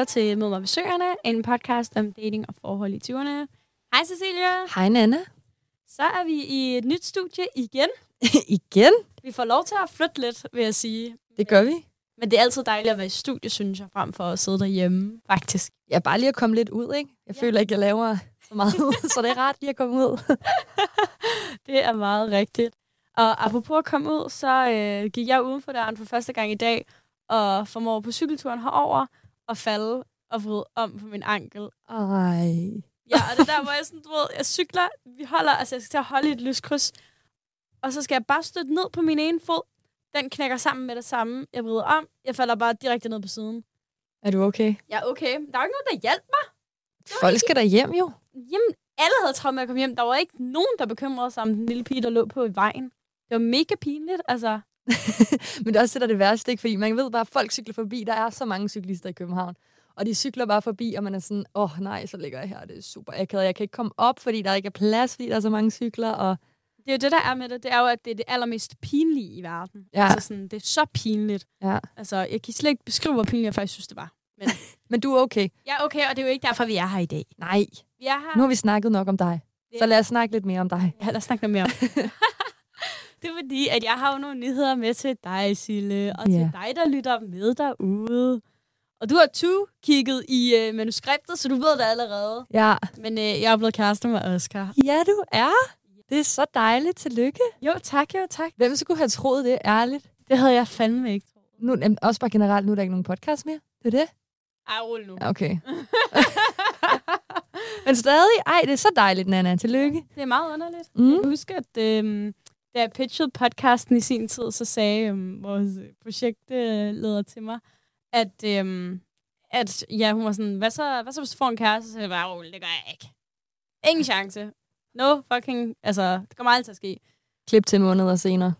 lytter til Mød mig besøgerne, en podcast om dating og forhold i 20'erne. Hej Cecilia. Hej Nana. Så er vi i et nyt studie igen. Igen? Vi får lov til at flytte lidt, vil jeg sige. Det gør vi. Men det er altid dejligt at være i studie, synes jeg, frem for at sidde derhjemme, faktisk. Ja, bare lige at komme lidt ud, ikke? Jeg Ja. føler ikke, jeg laver så meget, så det er rart lige at komme ud. Det er meget rigtigt. Og apropos at komme ud, så øh, gik jeg uden for døren for første gang i dag, og formår på cykelturen herover og falde og vride om på min ankel. Ej. Ja, og det er der, hvor jeg sådan, du ved, jeg cykler, vi holder, altså jeg skal til at holde i et lyskryds, og så skal jeg bare støtte ned på min ene fod. Den knækker sammen med det samme. Jeg vrider om, jeg falder bare direkte ned på siden. Er du okay? Ja, okay. Der er jo ikke nogen, der hjalp mig. Folk skal da hjem jo. Jamen, alle havde travlt med at komme hjem. Der var ikke nogen, der bekymrede sig om den lille pige, der lå på i vejen. Det var mega pinligt, altså. Men det er også det, der er det værste, ikke? Fordi man ved bare, at folk cykler forbi. Der er så mange cyklister i København. Og de cykler bare forbi, og man er sådan, åh oh, nej, så ligger jeg her, det er super akavet. Jeg kan ikke komme op, fordi der ikke er plads, fordi der er så mange cykler. Og Det er jo det, der er med det. Det er jo, at det er det allermest pinlige i verden. Ja. Altså sådan, det er så pinligt. ja. Altså, jeg kan slet ikke beskrive, hvor pinligt jeg faktisk synes, det var. Men Men du er okay. ja, okay, og det er jo ikke derfor, vi er her i dag. Nej, Vi er her... nu har vi snakket nok om dig. Så lad os snakke lidt mere om dig. Ja, lad os snakke noget mere om. det er fordi, at jeg har jo nogle nyheder med til dig, Sille, og Ja. til dig, der lytter med derude. Og du har to kigget i øh, manuskriptet, så du ved det allerede. Ja. Men øh, jeg er blevet kæreste med Oscar. Ja, du er. Det er så dejligt. Tillykke. Jo, tak, jo, tak. Hvem skulle have troet det, ærligt? Det havde jeg fandme ikke troet. Nu, jamen, også bare generelt, nu er der ikke nogen podcast mere. Det er det? Ej, rulle nu. Ja, Okay. Men stadig, ej, det er så dejligt, Nana. Tillykke. Det er meget underligt. Mm. Jeg kan huske, at øh, da jeg pitchede podcasten i sin tid, så sagde øh, vores projektleder til mig, at, øh, at ja, hun var sådan, hvad så, hvad så hvis du får en kæreste? Så jeg bare, "Rolig, det gør jeg ikke. Ingen chance. No fucking, altså, det kommer aldrig til at ske. Klip til måneder senere.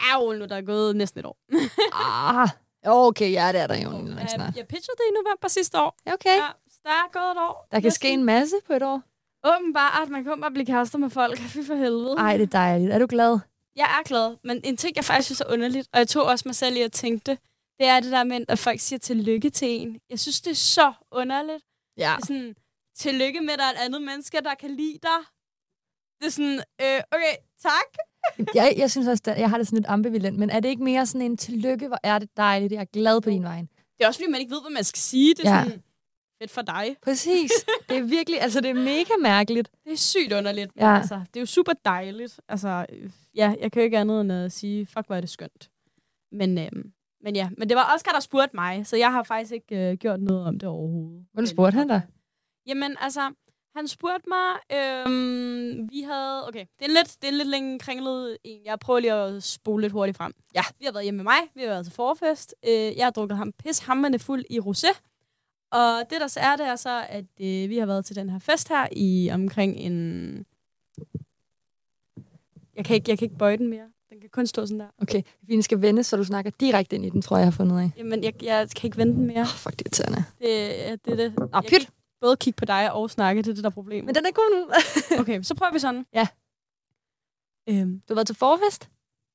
Ja, nu, der er gået næsten et år. ah, okay, ja, det er der jo jeg, snart. jeg pitchede det i november sidste år. Okay. Ja, der er gået et år. Der kan ske en masse på et år. Åbenbart, at man kan bare blive kærester med folk. Fy for helvede. Ej, det er dejligt. Er du glad? Jeg er glad, men en ting, jeg faktisk synes er underligt, og jeg tog også mig selv i at tænke det, det er det der med, at folk siger tillykke til en. Jeg synes, det er så underligt. Ja. Det er sådan, tillykke med, at der er et andet menneske, der kan lide dig. Det er sådan, øh, okay, tak. Jeg, jeg synes også, jeg har det sådan lidt ambivalent, men er det ikke mere sådan en tillykke, hvor er det dejligt, jeg er glad på din vej? Det er også, fordi man ikke ved, hvad man skal sige. Det er Ja. sådan, fedt for dig. Præcis. Det er virkelig, altså det er mega mærkeligt. Det er sygt underligt. Ja. altså, det er jo super dejligt. Altså, øh, ja, jeg kan jo ikke andet end at sige, fuck, hvor er det skønt. Men, øhm, men ja, men det var Oscar, der spurgte mig, så jeg har faktisk ikke øh, gjort noget om det overhovedet. Hvordan spurgte han dig? Jamen, altså, han spurgte mig, øhm, vi havde, okay, det er en lidt, det er en lidt længe kringlet en. Jeg prøver lige at spole lidt hurtigt frem. Ja. Vi har været hjemme med mig, vi har været til forfest. Øh, jeg har drukket ham pis hammerne fuld i rosé. Og det, der så er, det er så, at øh, vi har været til den her fest her i omkring en... Jeg kan ikke, jeg kan ikke bøje den mere. Den kan kun stå sådan der. Okay, vi skal vende, så du snakker direkte ind i den, tror jeg, jeg har fundet af. Jamen, jeg, jeg kan ikke vende den mere. Oh, fuck, det er irriterende. Det, det er det. Nå, pyt. både kigge på dig og snakke, det er det, der er problemet. Men den er god nu. Okay, så prøver vi sådan. Ja. Øhm, Du har været til forfest?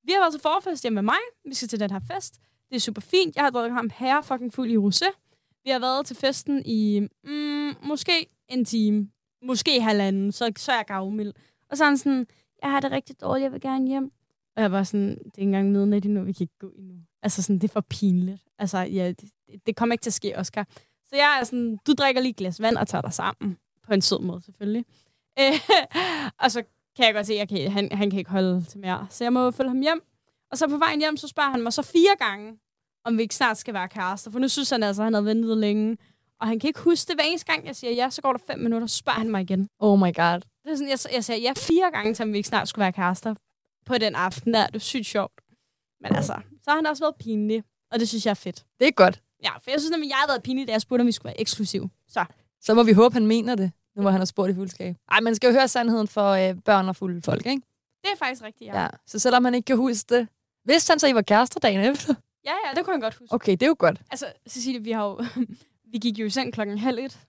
vi har været til forfest hjemme med mig. Vi skal til den her fest. Det er super fint. Jeg har drukket ham herre fucking fuld i rosé. Vi har været til festen i mm, måske en time. Måske halvanden. Så, så er jeg gavmild. Og så er han sådan, jeg har det rigtig dårligt, jeg vil gerne hjem. Og jeg var sådan, det er ikke engang midnat endnu, vi kan ikke gå endnu. Altså sådan, det er for pinligt. Altså, ja, det, det kommer ikke til at ske, Oscar. Så jeg er sådan, du drikker lige et glas vand og tager dig sammen. På en sød måde, selvfølgelig. Øh, og så kan jeg godt se, at jeg kan, han, han kan ikke holde til mere. Så jeg må følge ham hjem. Og så på vejen hjem, så spørger han mig så fire gange, om vi ikke snart skal være kærester. For nu synes han altså, at han havde ventet længe. Og han kan ikke huske det hver eneste gang, jeg siger ja, så går der fem minutter, så spørger han mig igen. Oh my god. Det er sådan, jeg, jeg sagde ja fire gange til, vi ikke snart skulle være kærester på den aften der. Det er sygt sjovt. Men altså, så har han også været pinlig. Og det synes jeg er fedt. Det er godt. Ja, for jeg synes nemlig, jeg har været pinlig, da jeg spurgte, om vi skulle være eksklusiv. Så Så må vi håbe, han mener det, nu hvor han har spurgt i fuldskab. Ej, man skal jo høre sandheden for øh, børn og fulde folk, ikke? det er faktisk rigtigt, ja. Ja. Så selvom han ikke kan huske det, vidste han så, I var kærester dagen efter? Ja, ja, det kunne han godt huske. Okay, det er jo godt. Altså, Cecilie, vi har jo... vi gik jo i seng klokken halv et.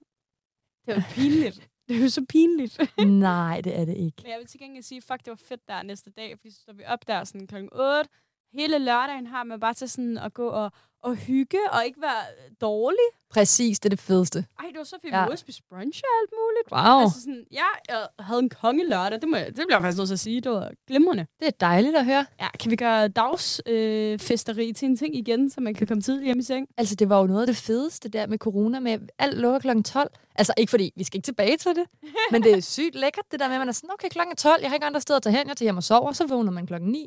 Det var pinligt. Det er jo så pinligt. Nej, det er det ikke. Men jeg vil til gengæld sige, fuck, det var fedt der næste dag, fordi så står vi op der sådan klokken 8, hele lørdagen har man bare til sådan at gå og, og hygge og ikke være dårlig. Præcis, det er det fedeste. Ej, det var så fedt. Ja. Vi var spise brunch og alt muligt. Wow, Altså sådan, ja, jeg havde en konge lørdag. Det, må jeg, det bliver jeg faktisk nødt til at sige. Det var glimrende. det er dejligt at høre. Ja, kan vi gøre dagsfesteri øh, til en ting igen, så man kan komme tidligt hjem i seng? Altså, det var jo noget af det fedeste der med corona, med alt lukker klokken 12. Altså, ikke fordi, vi skal ikke tilbage til det, men det er sygt lækkert, det der med, at man er sådan, okay, klokken er 12, jeg har ikke andre steder at tage hen, jeg tager hjem og sover, så vågner man klokken 9,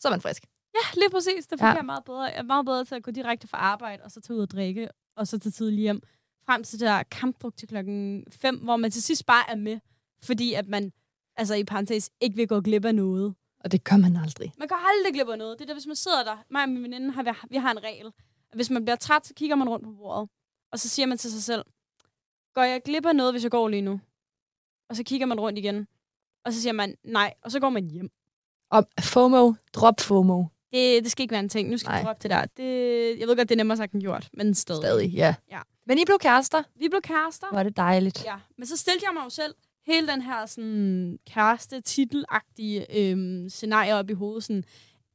så er man frisk. Ja, lige præcis. Det fik Ja. jeg meget bedre. Jeg er meget bedre til at gå direkte fra arbejde, og så tage ud og drikke, og så tage tidligt hjem. Frem til der kampdruk til klokken 5, hvor man til sidst bare er med, fordi at man, altså i parentes, ikke vil gå glip af noget. Og det gør man aldrig. Man går aldrig glip af noget. Det er der, hvis man sidder der. Mig og min veninde, har, vi, vi har en regel. Hvis man bliver træt, så kigger man rundt på bordet. Og så siger man til sig selv, går jeg glip af noget, hvis jeg går lige nu? Og så kigger man rundt igen. Og så siger man, nej. Og så går man hjem. Og FOMO, drop FOMO. Det, det skal ikke være en ting. Nu skal Nej. vi droppe det der. Det, jeg ved godt, det er nemmere sagt end gjort, men stadig. Stadig, ja. Ja. Men I blev kærester. Vi blev kærester. Var det dejligt. Ja, men så stillede jeg mig jo selv hele den her sådan, kæreste titelagtige øhm, scenarie op i hovedet. Sådan,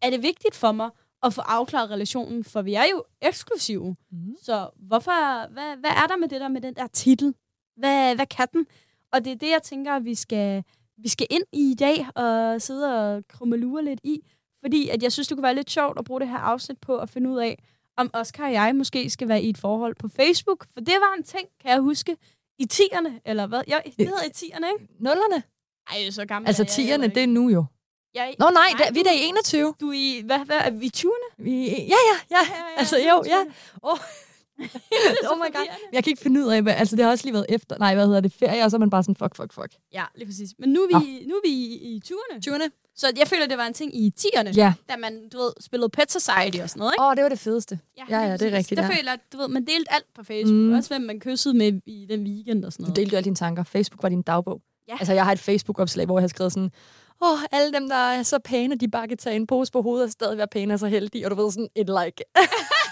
er det vigtigt for mig at få afklaret relationen? For vi er jo eksklusive. Mm. Så hvorfor, hvad, hvad er der med det der med den der titel? Hvad, hvad kan den? Og det er det, jeg tænker, vi skal, vi skal ind i i dag og sidde og krummelure lidt i. Fordi at jeg synes, det kunne være lidt sjovt at bruge det her afsnit på at finde ud af, om Oscar og jeg måske skal være i et forhold på Facebook. For det var en ting, kan jeg huske, i 10'erne, eller hvad? Ja, det hedder i 10'erne, ikke? Nullerne. Ej, så gammel Altså er jeg heller 10'erne, ikke. det er nu jo. Jeg, Nå nej, Nej, der, vi er da i 21. du er i, hvad, hvad er vi i 20'erne? Vi, ja, ja, ja. Altså, jo, ja. Åh. oh my god. Jeg kan ikke finde ud af, hvad, altså det har også lige været efter, nej, hvad hedder det, ferie, og så er man bare sådan, fuck, fuck, fuck. Ja, lige præcis. Men nu er vi, nu er vi i, i 20'erne. 20'erne? Så jeg føler, det var en ting i 10'erne, Ja. da man, du ved, spillede Pet Society og sådan noget, ikke? Åh, oh, det var det fedeste. Ja, ja, lige det er rigtigt, Der ja. føler du ved, man delte alt på Facebook. Mm. Også hvem man kyssede med i den weekend og sådan Du noget. delte jo alle dine tanker. Facebook var din dagbog. Ja. Altså, jeg har et Facebook-opslag, hvor jeg har skrevet sådan, åh, oh, alle dem, der er så pæne, de bare kan tage en pose på hovedet og stadig være pæne og så heldige. Og du ved, sådan et like.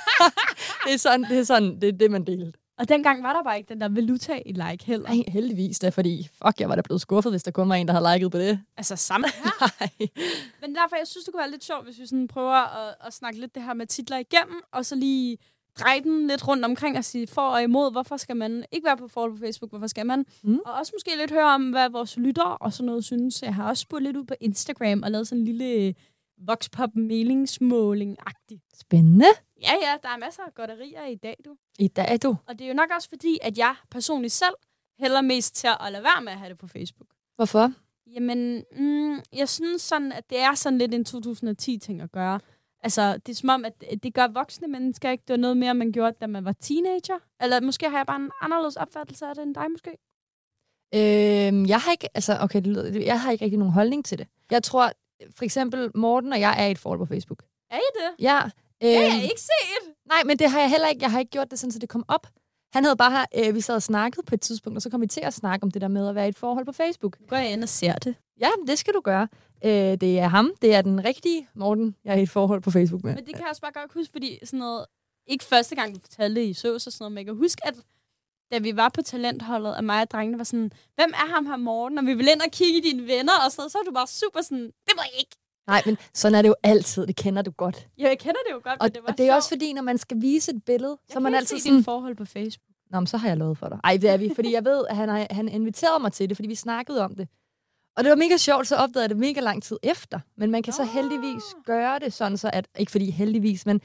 det er sådan, det er sådan, det er det, man delte. Og dengang var der bare ikke den der valuta i like heller. Nej, heldigvis da, fordi fuck, jeg var da blevet skuffet, hvis der kun var en, der havde liket på det. Altså samme her. Nej. Men derfor, jeg synes, det kunne være lidt sjovt, hvis vi sådan prøver at, at snakke lidt det her med titler igennem, og så lige dreje den lidt rundt omkring og sige for og imod, hvorfor skal man ikke være på forhold på Facebook, hvorfor skal man? Mm. Og også måske lidt høre om, hvad vores lyttere og sådan noget synes. Jeg har også spurgt lidt ud på Instagram og lavet sådan en lille voxpop meningsmåling-agtig. Spændende. Ja, ja, der er masser af godterier i dag, du. I dag er du. Og det er jo nok også fordi, at jeg personligt selv hælder mest til at lade være med at have det på Facebook. Hvorfor? Jamen, mm, jeg synes sådan, at det er sådan lidt en 2010-ting at gøre. Altså, det er som om, at det gør voksne mennesker ikke. Det var noget mere, man gjorde, da man var teenager. Eller måske har jeg bare en anderledes opfattelse af det end dig, måske. Øhm, jeg har ikke, altså, okay, det lyder, jeg har ikke rigtig nogen holdning til det. Jeg tror, for eksempel, Morten og jeg er i et forhold på Facebook. Er I det? Ja. Har øhm, jeg ikke set. Nej, men det har jeg heller ikke. Jeg har ikke gjort det sådan, så det kom op. Han havde bare, øh, vi sad og snakkede på et tidspunkt, og så kom vi til at snakke om det der med at være i et forhold på Facebook. Går jeg ind og ser det. Ja, det skal du gøre. Øh, det er ham, det er den rigtige Morten, jeg er i et forhold på Facebook med. Men det kan jeg også bare godt huske, fordi sådan noget... Ikke første gang, du fortalte i sås og sådan noget, men jeg kan huske, at da vi var på talentholdet, at mig og drengene var sådan, hvem er ham her Morten? Og vi ville ind og kigge i dine venner og sådan noget, så var du bare super sådan, det må jeg ikke. Nej, men sådan er det jo altid. Det kender du godt. Ja, jeg kender det jo godt, Og, men det var og det er også sjovt. fordi, når man skal vise et billede, Jeg så er man altid se sådan... forhold på Facebook. Nå, men så har jeg lovet for dig. Ej, det er vi, fordi jeg ved, at han, har, han inviterede mig til det, fordi vi snakkede om det. Og det var mega sjovt, så opdagede jeg det mega lang tid efter. Men man kan så Nå. heldigvis gøre det sådan, så at, ikke fordi heldigvis, men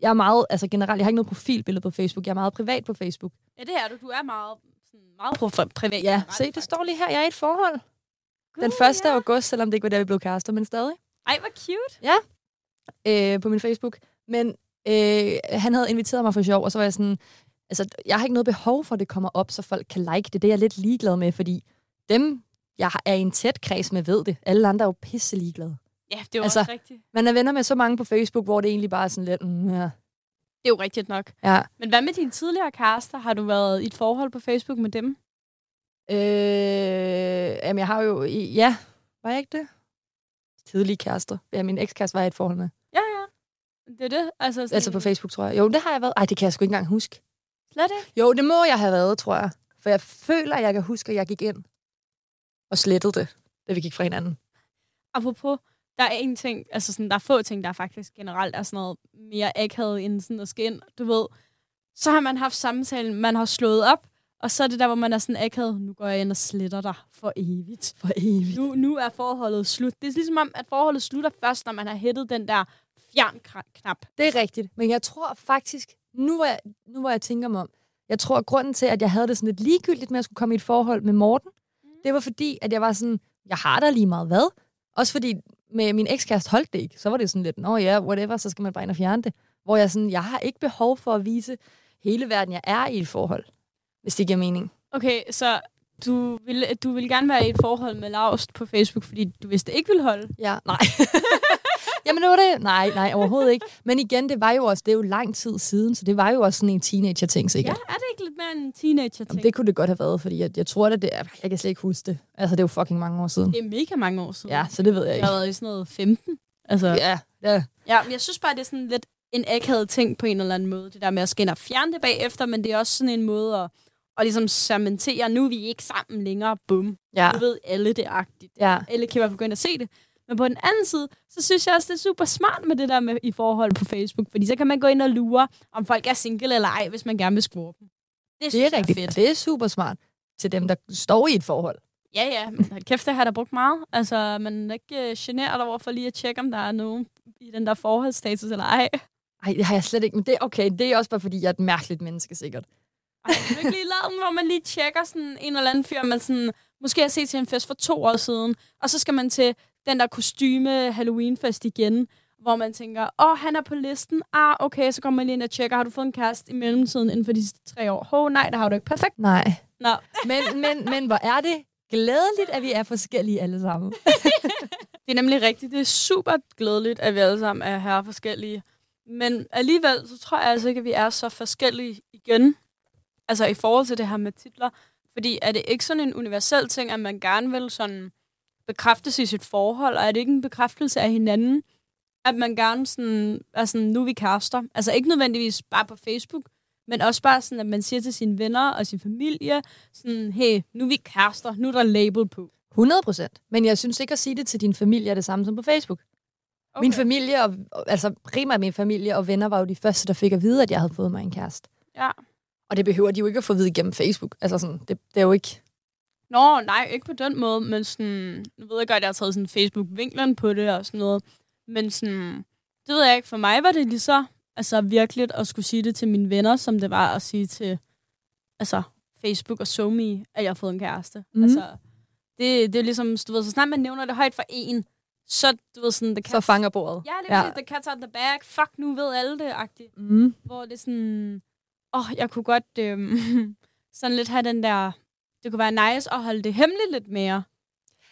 jeg er meget, altså generelt, jeg har ikke noget profilbillede på Facebook. Jeg er meget privat på Facebook. Ja, det er du. Du er meget, sådan, meget pro- privat. Ja, se, det står lige her. Jeg er i et forhold. Gud, Den 1. ja. august, selvom det ikke var der, vi blev kærester, men stadig. Ej, hvor cute. øh, på min Facebook. Men øh, han havde inviteret mig for sjov, og så var jeg sådan, altså, jeg har ikke noget behov for, at det kommer op, så folk kan like det. Det er jeg lidt ligeglad med, fordi dem, jeg er i en tæt kreds med, ved det. Alle andre er jo pisse ligeglade. Ja, det er jo Altså- også rigtigt. Man er venner med så mange på Facebook, hvor det egentlig bare er sådan lidt, mm, ja. Det er jo rigtigt nok. ja. Men hvad med dine tidligere kærester? Har du været i et forhold på Facebook med dem? Øh, jamen, jeg har jo, ja, var jeg ikke det? Tidlige kærester. Ja, min ekskæreste var jeg i et forhold med. Ja, ja. Det er det. Altså, sådan, Altså på Facebook, tror jeg. Jo, det har jeg været. Ej, det kan jeg sgu ikke engang huske. Slet ikke. Jo, det må jeg have været, tror jeg. For jeg føler, at jeg kan huske, at jeg gik ind og slettede det, da vi gik fra hinanden. Apropos der er en ting, altså sådan, der er få ting, der faktisk generelt er sådan noget mere akavet end sådan at skal ind, du ved. Så har man haft samtalen, man har slået op, og så er det der, hvor man er sådan akavet, nu går jeg ind og sletter dig for evigt. For evigt. Nu, nu er forholdet slut. Det er ligesom om, at forholdet slutter først, når man har hættet den der fjern-knap. Det er rigtigt. Men jeg tror faktisk, nu hvor jeg, nu hvor jeg tænker mig om, jeg tror, at grunden til, at jeg havde det sådan lidt ligegyldigt med at skulle komme i et forhold med Morten, mm. det var fordi, at jeg var sådan, jeg har da lige meget hvad. Også fordi med min ekskæreste holdt det ikke. Så var det sådan lidt, nå ja, whatever, så skal man bare ind og fjerne det. Hvor jeg sådan, jeg har ikke behov for at vise hele verden, jeg er i et forhold. Hvis det giver mening. Okay, så du vil, du vil gerne være i et forhold med Laust på Facebook, fordi du vidste ikke ville holde? Ja, nej. Jamen, det var det. Nej, nej, overhovedet ikke. Men igen, det var jo også, det er jo lang tid siden, så det var jo også sådan en teenager-ting, sikkert. Ja, er det ikke lidt mere en teenager-ting? Jamen, det kunne det godt have været, fordi jeg, jeg tror, at det er, jeg kan slet ikke huske det. Altså, det er jo fucking mange år siden. Det er mega mange år siden. Ja, så det ved jeg Jeg ikke. har været i sådan noget 15. Altså, Ja, ja. ja, men jeg synes bare, det er sådan lidt en akavet ting på en eller anden måde. Det der med at ind og fjerne det bagefter, men det er også sådan en måde at, at ligesom cementere, nu er vi ikke sammen længere, bum. Ja, Nu ved alle det agtigt. ja. Alle kan i hvert fald gå ind og se det. Men på den anden side, så synes jeg også, det er super smart med det der med i forhold på Facebook. Fordi så kan man gå ind og lure, om folk er single eller ej, hvis man gerne vil score dem. Det, Det er rigtigt. fedt. Det er super smart til dem, der står i et forhold. Ja, ja. Men kæft, det har jeg da brugt meget. Altså, man er ikke uh, generet over for lige at tjekke, om der er nogen i den der forholdsstatus eller ej. Ej, det har jeg slet ikke. Men det er okay. Det er også bare, fordi jeg er et mærkeligt menneske, sikkert. Ej, du ikke lige lavet den, hvor man lige tjekker sådan en eller anden fyr, man sådan, måske har set til en fest for to år siden, og så skal man til den der kostyme Halloween-fest igen, hvor man tænker, åh, oh, han er på listen. Ah, okay, så kommer man lige ind og tjekker, har du fået en kæreste i mellemtiden inden for de sidste tre år? Hov, nej, det har du ikke. Perfekt. Nej. Nå, Men, men, men hvor er det glædeligt, at vi er forskellige alle sammen. det er nemlig rigtigt. Det er super glædeligt, at vi alle sammen er her forskellige. Men alligevel, så tror jeg altså ikke, at vi er så forskellige igen. Altså i forhold til det her med titler. Fordi er det ikke sådan en universel ting, at man gerne vil sådan bekræftes i sit forhold, og er det ikke en bekræftelse af hinanden, at man gerne sådan, er sådan, nu er vi kærester. Altså ikke nødvendigvis bare på Facebook, men også bare sådan, at man siger til sine venner og sin familie, sådan, hey, nu er vi kærester, nu er der label på. 100 procent. Men jeg synes ikke at sige det til din familie er det samme som på Facebook. Okay. Min familie, og, altså primært min familie og venner, var jo de første, der fik at vide, at jeg havde fået mig en kæreste. Ja. Og det behøver de jo ikke at få at vide gennem Facebook. Altså sådan, det, det er jo ikke... Nå, nej, ikke på den måde, men sådan, nu ved jeg godt, at jeg har taget sådan Facebook-vinklen på det og sådan noget, men sådan, det ved jeg ikke, for mig var det lige så altså, virkeligt at skulle sige det til mine venner, som det var at sige til altså, Facebook og SoMe, at jeg har fået en kæreste. Mm. Altså, det, det er ligesom, du ved, så snart man nævner det højt for en, så du ved sådan, det Så kan... fanger bordet. Ja, det er ja. the cat's out the bag. Fuck, nu ved alle det, agtigt. Mm. Hvor det er sådan, åh, oh, jeg kunne godt øhm, sådan lidt have den der, det kunne være nice at holde det hemmeligt lidt mere.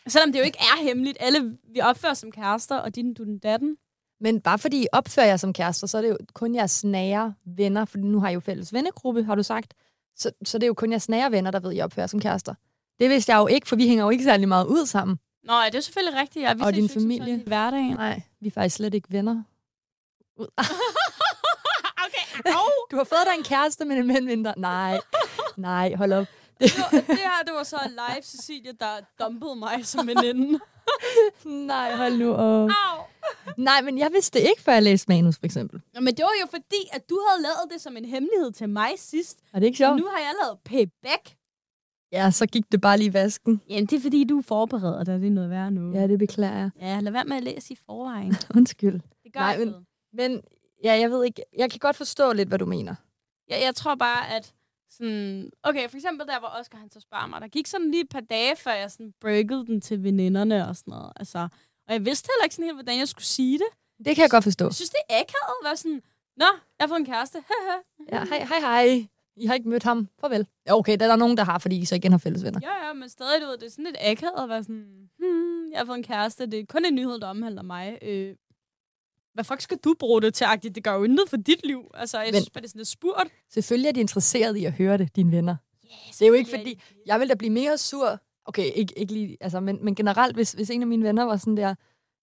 Selvom det jo ikke er hemmeligt. Alle, vi opfører som kærester, og din, du den datten. Men bare fordi I opfører jer som kærester, så er det jo kun jeres nære venner, for nu har I jo fælles vennegruppe, har du sagt. Så, så det er jo kun jeres nære venner, der ved, at I opfører jer som kærester. Det vidste jeg jo ikke, for vi hænger jo ikke særlig meget ud sammen. Nå, ja, det er selvfølgelig rigtigt. Ja, vi Og ses din familie? I hverdagen. Nej, vi er faktisk slet ikke venner. Ud. okay, au! Du har fået dig en kæreste, men en ven mindre. Nej, nej, hold op. Det, var, det her, det var så live Cecilie, der dumpede mig som veninde. Nej, hold nu op. Au! Nej, men jeg vidste det ikke, før jeg læste manus, for eksempel. Nå, men det var jo fordi, at du havde lavet det som en hemmelighed til mig sidst. Er det ikke Så sjovt? nu har jeg lavet payback. Ja, så gik det bare lige i vasken. Jamen, det er fordi, du forbereder dig. Det er noget værre nu. Ja, det beklager jeg. Ja, lad være med at læse i forvejen. Undskyld. Det gør Nej, ikke men-. Men ja, jeg ved ikke. Jeg kan godt forstå lidt, hvad du mener. Jeg, jeg tror bare, at sådan... Okay, for eksempel der, hvor Oscar han så spørger mig, der gik sådan lige et par dage, før jeg sådan breakede den til veninderne og sådan noget. Altså, og jeg vidste heller ikke sådan helt, hvordan jeg skulle sige det. Det kan jeg godt forstå. Jeg synes, det er akavet at være sådan, Nå, jeg har fået en kæreste. Ja, hej, hej, hej. I har ikke mødt ham. Farvel. Ja, okay, der er der nogen, der har, fordi I så igen har fælles venner. ja, ja, men stadig, du ved, det er sådan lidt akavet at være sådan, hmm, jeg har fået en kæreste. Det er kun en nyhed, der omhandler mig. Øh, hvad fuck skal du bruge det til, agtigt? Det gør jo intet for dit liv. Altså, jeg Men- synes bare, det er sådan lidt spurgt. Selvfølgelig er de interesseret i at høre det, dine venner. Yes, Det er jo ikke fordi, jeg vil da blive mere sur. Okay, ikke, ikke lige, altså, men, men generelt, hvis, hvis en af mine venner var sådan der,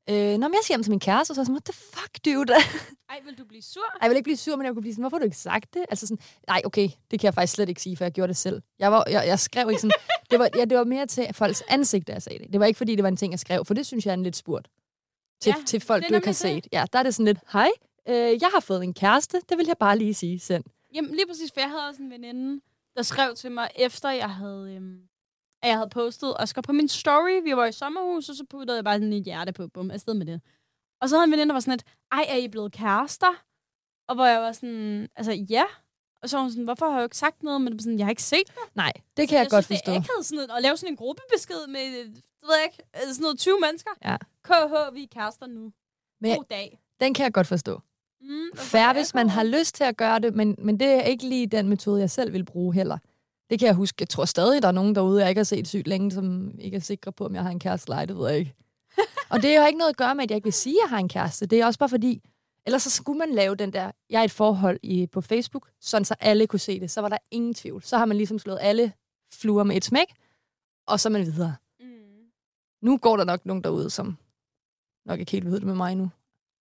øh, Nå, men jeg siger hjem til min kæreste, så er jeg sådan, what the fuck, dude? Ej, vil du blive sur? Ej, jeg vil ikke blive sur, men jeg kunne blive sådan, hvorfor har du ikke sagt det? Altså sådan, nej, okay, det kan jeg faktisk slet ikke sige, for jeg gjorde det selv. Jeg, var, jeg, jeg skrev ikke sådan, det var, ja, det var mere til folks ansigt, da jeg sagde det. Det var ikke, fordi det var en ting, jeg skrev, for det synes jeg er en lidt spurt. Til, Ja, til folk, du ikke har nemlig det. set. Ja, der er det sådan lidt, hej, øh, jeg har fået en kæreste, det vil jeg bare lige sige selv. Jamen, lige præcis, for jeg havde også en veninde, der skrev til mig, efter jeg havde, øhm, at jeg havde postet Oscar på min story. Vi var i sommerhus, og så puttede jeg bare sådan et hjerte på, bum, afsted med det. Og så havde en veninde, der var sådan lidt, ej, er I blevet kærester? Og hvor jeg var sådan, altså ja. Og så var hun sådan, hvorfor har jeg ikke sagt noget? Men sådan, jeg har ikke set det. Nej, det kan jeg, jeg godt synes, forstå. det er sådan noget, at lave sådan en gruppebesked med, det ved jeg ikke, sådan noget 20 mennesker. Ja. KH, vi er kærester nu. Men God dag. den kan jeg godt forstå. Mm, Færre, hvis man har lyst til at gøre det, men, men det er ikke lige den metode, jeg selv vil bruge heller. Det kan jeg huske. Jeg tror stadig, der er nogen derude, jeg ikke har set sygt længe, som ikke er sikre på, om jeg har en kæreste eller ej, det ved jeg ikke. og det har ikke noget at gøre med, at jeg ikke vil sige, at jeg har en kæreste. Det er også bare fordi, ellers så skulle man lave den der, jeg er et forhold i, på Facebook, sådan så alle kunne se det. Så var der ingen tvivl. Så har man ligesom slået alle fluer med et smæk, og så er man videre. Nu går der nok nogen derude, som nok ikke helt ved det med mig nu.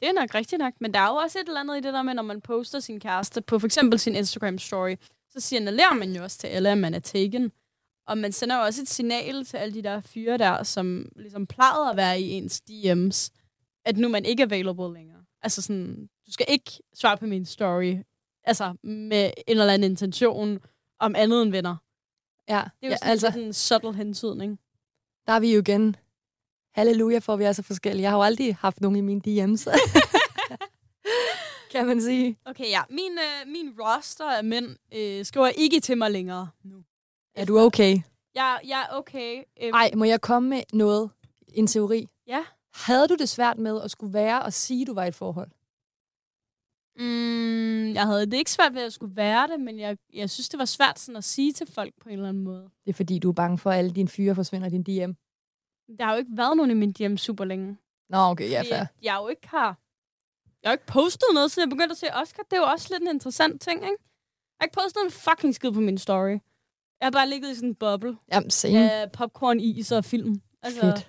Det er nok rigtigt nok, men der er jo også et eller andet i det der med, når man poster sin kæreste på for eksempel sin Instagram-story, så signalerer man jo også til alle, at man er taken. Og man sender jo også et signal til alle de der fyre der, som ligesom plejede at være i ens DM's, at nu er man ikke available længere. Altså sådan, du skal ikke svare på min story, altså med en eller anden intention om andet end venner. Ja, Det er jo ja sådan altså, en subtle hentydning. der er vi jo igen. Halleluja, for vi er så forskellige. Jeg har jo aldrig haft nogen i mine DM's. kan man sige. Okay, ja. Min, øh, min roster af mænd øh, skriver ikke til mig længere nu. Er du okay? Jeg er okay. Øh, Ej, må jeg komme med noget? En teori. Ja. Havde du det svært med at skulle være og sige, at du var i et forhold? Mm, jeg havde det ikke svært ved, at skulle være det, men jeg, jeg synes, det var svært sådan at sige til folk på en eller anden måde. Det er fordi, du er bange for, at alle dine fyre forsvinder i din DM. Der har jo ikke været nogen i min DM super længe. Nå, okay, ja, fair. Jeg har jo ikke har... Jeg har ikke postet noget, siden jeg begyndte at se Oscar. Det er jo også lidt en interessant ting, ikke? Jeg har ikke postet en fucking skid på min story. Jeg har bare ligget i sådan en boble Jamen, same. af popcorn, is og film. Altså, Fedt.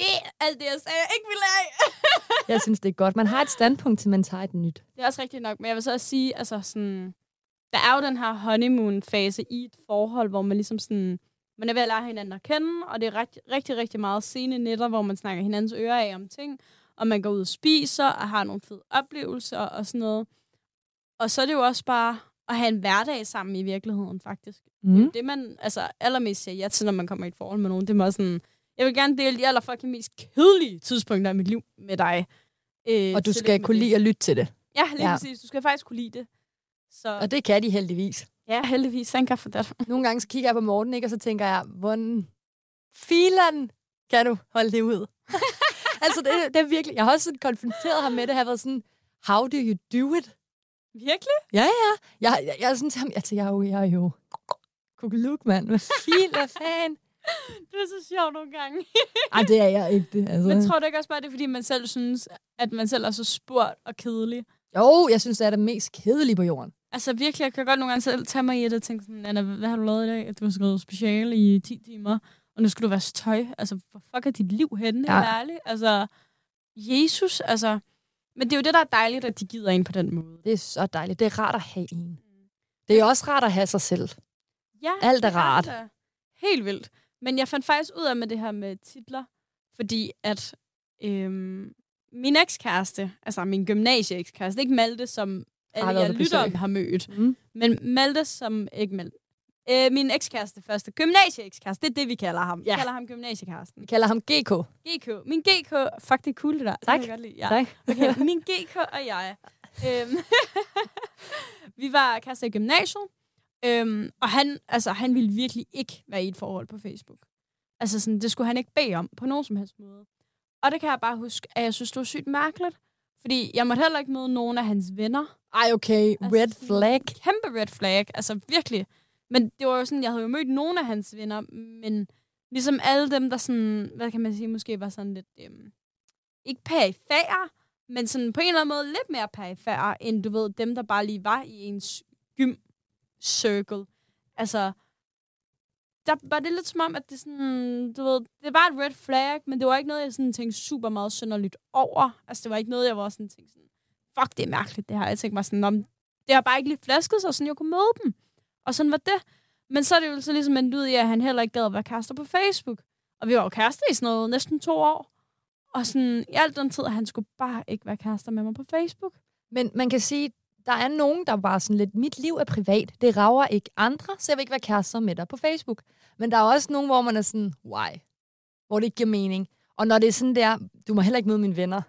Yeah, alt det, jeg sagde, jeg ikke ville af. Jeg synes, det er godt. Man har et standpunkt, til man tager et nyt. Det er også rigtigt nok, men jeg vil så også sige, altså sådan, der er jo den her honeymoon-fase i et forhold, hvor man ligesom sådan, man er ved at lære hinanden at kende, og det er rigtig, rigtig, rigtig meget sene netter, hvor man snakker hinandens ører af om ting, og man går ud og spiser, og har nogle fede oplevelser og sådan noget. Og så er det jo også bare at have en hverdag sammen i virkeligheden, faktisk. Det Mm. det, man altså, allermest siger ja til, når man kommer i et forhold med nogen. Det er meget sådan, jeg vil gerne dele de aller fucking mest kedelige tidspunkter i mit liv med dig. Øh, Og du skal kunne det. lide at lytte til det. Ja, lige. Ja. præcis. Du skal faktisk kunne lide det. Så Og det kan de heldigvis. Ja, heldigvis. Thank God for that. Nogle gange så kigger jeg på Morten, ikke, og så tænker jeg, hvordan filan kan du holde det ud? altså, det, det er virkelig... Jeg har også sådan konfronteret ham med det. Har været sådan, how do you do it? Virkelig? Ja, ja. Jeg, jeg, jeg er sådan til ham, altså, jeg er jo, jeg er jo kukuluk, mand. Hvad fil, hvad fanden? Det er så sjovt nogle gange. Ej, det er jeg ikke. Det, altså. Men tror du ikke også bare, det er, fordi man selv synes, at man selv er så spurgt og kedelig? Jo, jeg synes, det er det mest kedelige på jorden. Altså virkelig, jeg kan godt nogle gange selv tage mig i det og tænke sådan, Anna, hvad har du lavet i dag? Du har skrevet special i 10 timer, og nu skal du vaske tøj. Altså, hvor fuck er dit liv henne, Ja. ærligt? Altså, Jesus, altså... Men det er jo det, der er dejligt, at de gider en på den måde. Det er så dejligt. Det er rart at have en. Det er også rart at have sig selv. Ja, Alt er det rart. det. Helt vildt. Men jeg fandt faktisk ud af med det her med titler, fordi at øhm, min ekskæreste, altså min gymnasie-ekskæreste, ikke Malte, som alle jeg lytter har mødt, Mm. men Malte, som ikke Malte. Øh, min ekskæreste første, gymnasie-ekskæreste, det er det, vi kalder ham. Ja. Vi kalder ham gymnasiekæresten. Vi kalder ham GK. GK. Min GK, fuck, det er cool det der. Det Tak. kan jeg godt lide. Ja. Tak. Okay, min GK og jeg. Øhm, vi var kærester i gymnasiet, øhm, og han, altså, han ville virkelig ikke være i et forhold på Facebook. Altså, sådan, det skulle han ikke bede om på nogen som helst måde. Og det kan jeg bare huske, at jeg synes, det var sygt mærkeligt. Fordi jeg måtte heller ikke møde nogen af hans venner. Ej, okay. Altså, Red flag. Kæmpe red flag, altså virkelig. Men det var jo sådan, jeg havde jo mødt nogle af hans venner, men ligesom alle dem, der sådan, hvad kan man sige, måske var sådan lidt, øhm, ikke perifære, men sådan på en eller anden måde lidt mere perifære, end du ved, dem, der bare lige var i ens gym circle. Altså, der var det lidt som om, at det sådan, du ved, det var et red flag, men det var ikke noget, jeg sådan tænkte super meget synderligt over. Altså, det var ikke noget, jeg var sådan tænkte sådan, fuck, det er mærkeligt, det her. Jeg tænkte mig sådan, om det har bare ikke lige flasket sig, sådan jeg kunne møde dem. Og sådan var det. Men så er det jo så ligesom endt ud i, at han heller ikke gad at være kærester på Facebook. Og vi var jo kærester i sådan noget næsten to år. Og sådan, i alt den tid, at han skulle bare ikke være kærester med mig på Facebook. Men man kan sige, der er nogen, der bare sådan lidt, mit liv er privat, det rager ikke andre, så jeg vil ikke være kærester med dig på Facebook. Men der er også nogen, hvor man er sådan, why? Hvor det ikke giver mening. Og når det er sådan der, du må heller ikke møde mine venner.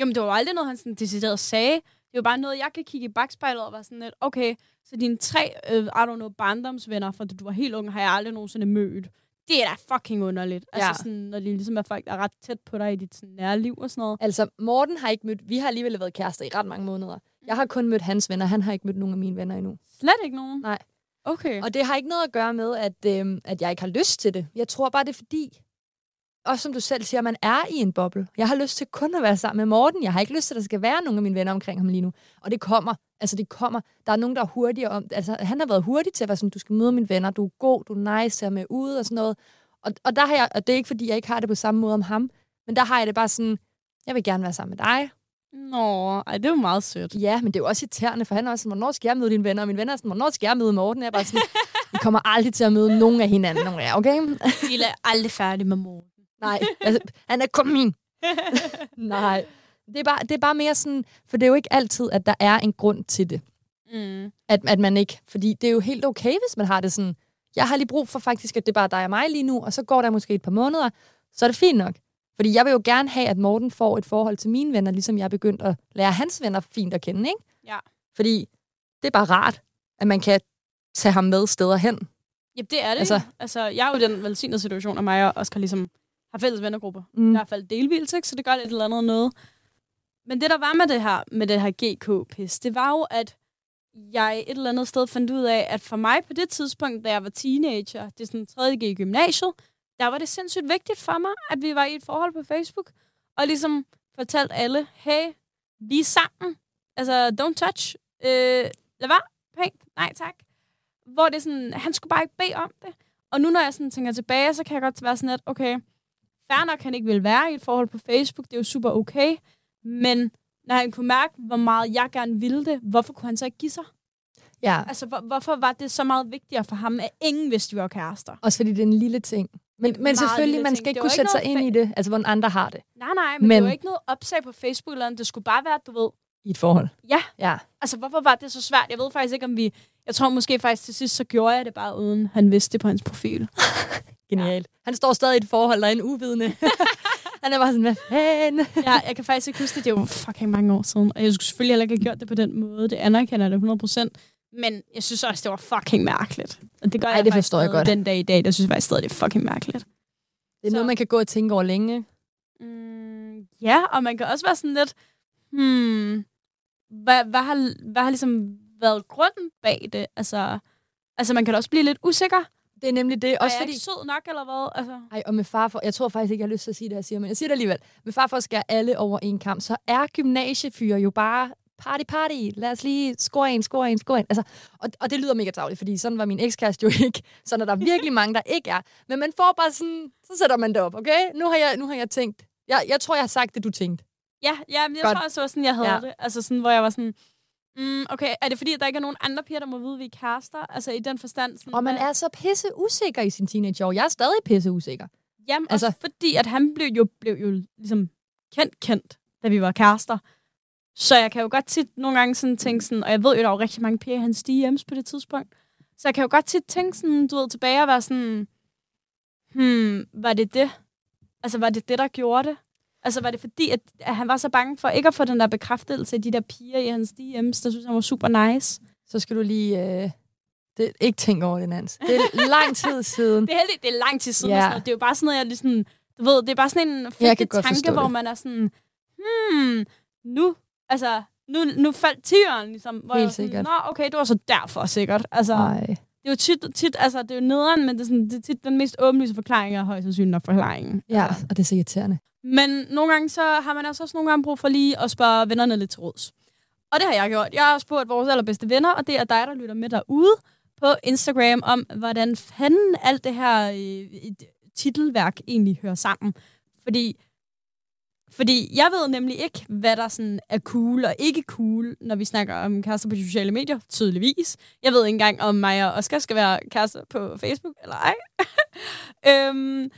Jo, men det var aldrig noget, han sådan decideret sagde. Det var bare noget, jeg kan kigge i bagspejlet og være sådan lidt, okay, så dine tre, uh, I don't know, barndomsvenner, fra du var helt ung, har jeg aldrig nogensinde mødt. Det er da fucking underligt. Ja. Altså sådan, når de ligesom er folk, der er ret tæt på dig i dit sådan, nære liv og sådan noget. Altså, Morten har ikke mødt, vi har alligevel været kærester i ret mange måneder. Jeg har kun mødt hans venner, han har ikke mødt nogen af mine venner endnu. Slet ikke nogen? Nej. Okay. Og det har ikke noget at gøre med, at, øhm, at jeg ikke har lyst til det. Jeg tror bare, det er fordi, også som du selv siger, man er i en boble. Jeg har lyst til kun at være sammen med Morten. Jeg har ikke lyst til, at der skal være nogen af mine venner omkring ham lige nu. Og det kommer. Altså, det kommer. Der er nogen, der er hurtigere om... Altså, han har været hurtig til at være sådan, du skal møde mine venner, du er god, du er nice, ser med ud og sådan noget. Og, og der har jeg... Og det er ikke, fordi jeg ikke har det på samme måde om ham. Men der har jeg det bare sådan, jeg vil gerne være sammen med dig. Nå, ej, det er jo meget sødt. Ja, men det er jo også irriterende, for han er også sådan, hvornår skal jeg møde dine venner? Og mine venner er sådan, hvornår skal jeg møde Morten? Jeg er bare sådan, vi kommer aldrig til at møde nogen af hinanden, nogen af jer, okay? Vi er aldrig færdige med Morten. Nej, altså, han er kun min. Nej. Det er, bare, det er bare mere sådan, for det er jo ikke altid, at der er en grund til det. Mm. At, at man ikke, fordi det er jo helt okay, hvis man har det sådan, jeg har lige brug for faktisk, at det er bare dig og mig lige nu, og så går der måske et par måneder, så er det fint nok. Fordi jeg vil jo gerne have, at Morten får et forhold til mine venner, ligesom jeg er begyndt at lære hans venner fint at kende, ikke? Ja. Fordi det er bare rart, at man kan tage ham med steder hen. Ja, det er det. Altså, Altså- jeg er jo i den velsignede situation, at mig og Oscar ligesom har fælles vennergrupper. Mm. I hvert fald delvis, ikke? Så det gør lidt eller andet noget. Men det, der var med det her, med det her GK-pis, det var jo, at jeg et eller andet sted fandt ud af, at for mig på det tidspunkt, da jeg var teenager, det er sådan 3. G i gymnasiet, der var det sindssygt vigtigt for mig, at vi var i et forhold på Facebook, og ligesom fortalte alle, hey, vi er sammen. Altså, don't touch. Øh, lad være. Pænt. Nej, tak. Hvor det er sådan, han skulle bare ikke bede om det. Og nu, når jeg sådan tænker tilbage, så kan jeg godt være sådan lidt, okay, fair nok, han ikke vil være i et forhold på Facebook, det er jo super okay, men når han kunne mærke, hvor meget jeg gerne ville det, hvorfor kunne han så ikke give sig? Ja, Altså, hvor, hvorfor var det så meget vigtigere for ham, at ingen vidste, vi var kærester? også fordi det er en lille ting. Men, men selvfølgelig, man skal ikke kunne sætte sig ind i det, altså hvordan andre har det Nej, nej, men, men det var ikke noget opsag på Facebook eller andet. Det skulle bare være, du ved, i et forhold. Ja. Ja. altså hvorfor var det så svært? Jeg ved faktisk ikke, om vi... Jeg tror måske faktisk til sidst, så gjorde jeg det bare, uden han vidste det på hans profil. Genialt. Ja. Han står stadig i et forhold, der er en uvidende. han er bare sådan, hvad fanden? ja, jeg kan faktisk ikke huske det. Det er jo fucking mange år siden. Og jeg skulle selvfølgelig heller ikke have gjort det på den måde. Det anerkender jeg det 100%. Men jeg synes også, det var fucking mærkeligt. Og det gør Ej, jeg det forstår jeg godt. Den dag i dag, der synes jeg faktisk stadig, det er fucking mærkeligt. Det er Så- noget, man kan gå og tænke over længe. Mm, ja, og man kan også være sådan lidt, hmm, hvad, hvad, har, hvad har ligesom været grunden bag det? Altså, altså man kan da også blive lidt usikker. Det er nemlig det. Også Også er jeg fordi... ikke sød nok, eller hvad? Altså, Ej, og med far for, jeg tror faktisk ikke, jeg har lyst til at sige det, jeg siger, men jeg siger det alligevel. Med far for at skære alle over en kamp, så er gymnasiefyre jo bare party, party. Lad os lige score en, score en, score en. Altså, og, og det lyder mega tavligt, fordi sådan var min ekskæreste jo ikke. Sådan er der virkelig mange, der ikke er. Men man får bare sådan, så sætter man det op, okay? Nu har jeg, nu har jeg tænkt. Jeg, jeg tror, jeg har sagt det, du tænkte. ja, ja, men jeg Godt. tror også, det var sådan, jeg havde Ja. det. Altså sådan, hvor jeg var sådan, mm, okay, er det fordi, at der ikke er nogen andre piger, der må vide, at vi er kærester? Altså i den forstand. Sådan, Og man er så pisse usikker i sin teenageår. Jeg er stadig pisse usikker. Jamen, Altså- altså, også fordi, at han blev jo, blev jo ligesom kendt, kendt, da vi var kærester. Så jeg kan jo godt tit nogle gange sådan tænke sådan, og jeg ved jo, der er jo rigtig mange piger i hans DM's på det tidspunkt. Så jeg kan jo godt tit tænke sådan, du ved, tilbage og være sådan, hmm, var det det? Altså, var det det, der gjorde det? Altså, var det fordi, at, at han var så bange for ikke at få den der bekræftelse af de der piger i hans DM's, der synes, han var super nice? Så skal du lige... Øh, det, ikke tænke over det, Nans. Det er lang tid siden. Det er heldigt, det er lang tid siden. Ja. Sådan noget. Det er jo bare sådan noget, jeg lige sådan, du ved, det er bare sådan en forstå tanke, hvor man er sådan, hmm, nu, altså, nu, nu faldt tieren, ligesom. Hvor Helt jeg sådan, sikkert. Nå, okay, det var så derfor sikkert. Altså, Nej. det er jo tit, tit, altså, det er jo nederen, men det er, sådan, det er tit den mest åbenlyse forklaring, er højst sandsynligt nok forklaringen. Ja, Altså. og det er så irriterende. Men nogle gange, så har man altså også nogle gange brug for lige at spørge vennerne lidt til råds. Og det har jeg gjort. Jeg har spurgt vores allerbedste venner, og det er dig, der lytter med derude på Instagram, om hvordan fanden alt det her øh, titelværk egentlig hører sammen. Fordi, fordi jeg ved nemlig ikke, hvad der sådan er cool og ikke cool, når vi snakker om kærester på de sociale medier, tydeligvis. Jeg ved ikke engang, om mig og Oscar skal være kærester på Facebook eller ej. øhm,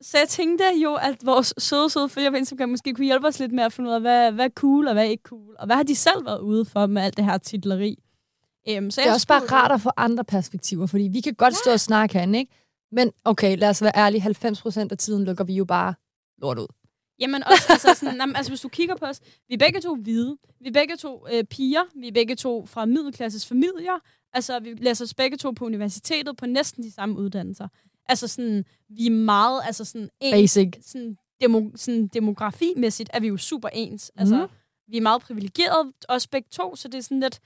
så jeg tænkte jo, at vores søde, søde følgere på Instagram måske kunne hjælpe os lidt med at finde ud af, hvad, hvad er cool og hvad er ikke cool. Og hvad har de selv været ude for med alt det her titleri. Um, så det er også bare rart at få andre perspektiver, fordi vi kan godt ja. stå og snakke herinde, ikke? Men okay, lad os være ærlige, 90 procent af tiden lukker vi jo bare lort ud. Jamen også, altså, sådan, jamen, altså hvis du kigger på os, vi er begge to hvide, vi er begge to øh, piger, vi er begge to fra middelklasses familier, altså vi læser os begge to på universitetet på næsten de samme uddannelser. Altså sådan, vi er meget, altså sådan... En, Basic. Sådan, demo, sådan demografimæssigt er vi jo super ens. Mm. Altså, vi er meget privilegerede, også begge to, så det er sådan lidt...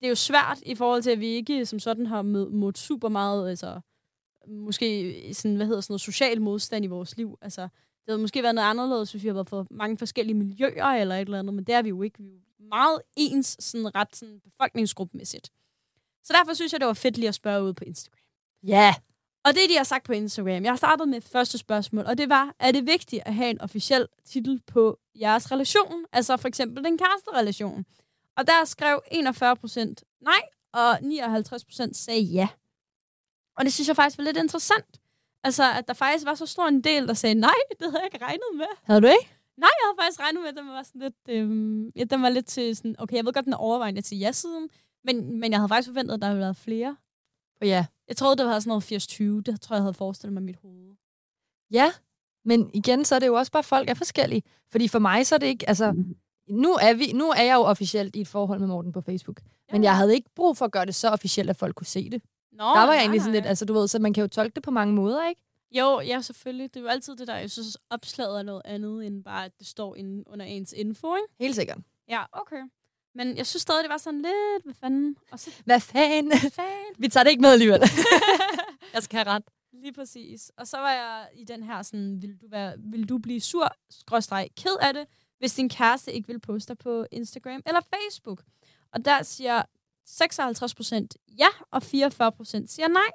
Det er jo svært i forhold til, at vi ikke som sådan har mod super meget, altså, måske sådan, hvad hedder sådan noget, social modstand i vores liv. Altså, det havde måske været noget anderledes, hvis vi har været for mange forskellige miljøer eller et eller andet, men det er vi jo ikke. Vi er jo meget ens sådan ret sådan befolkningsgruppemæssigt. Så derfor synes jeg, det var fedt lige at spørge ud på Instagram. Ja. Yeah. Og det, de har sagt på Instagram, jeg har startet med første spørgsmål, og det var, er det vigtigt at have en officiel titel på jeres relation? Altså for eksempel den kæresterelation. Og der skrev 41 procent nej, og 59 procent sagde ja. Og det synes jeg faktisk var lidt interessant. Altså, at der faktisk var så stor en del, der sagde nej, det havde jeg ikke regnet med. Havde du ikke? Nej, jeg havde faktisk regnet med, at den var sådan lidt, øhm, ja, den var lidt til sådan, okay, jeg ved godt, den er overvejende til ja-siden, men, men jeg havde faktisk forventet, at der havde været flere. Og ja. Jeg troede, det var sådan noget 80-20. Det tror jeg, jeg havde forestillet mig i mit hoved. Ja, men igen, så er det jo også bare, folk er forskellige. Fordi for mig, så er det ikke, altså, nu er, vi, nu er jeg jo officielt i et forhold med Morten på Facebook. Ja. Men jeg havde ikke brug for at gøre det så officielt, at folk kunne se det. Nå, der var jeg egentlig sådan lidt, altså du ved, så man kan jo tolke det på mange måder, ikke? Jo, ja, selvfølgelig. Det er jo altid det der, jeg synes, opslaget er noget andet, end bare, at det står inde under ens info, ikke? Helt sikkert. Ja, okay. Men jeg synes stadig, det var sådan lidt, hvad fanden? Og så, hvad fanden? Hvad fanden? Vi tager det ikke med alligevel. jeg skal have ret. Lige præcis. Og så var jeg i den her sådan, vil du, være, vil du blive sur, skråstreg, ked af det, hvis din kæreste ikke vil poste på Instagram eller Facebook? Og der siger 56 procent ja, og 44 procent siger nej.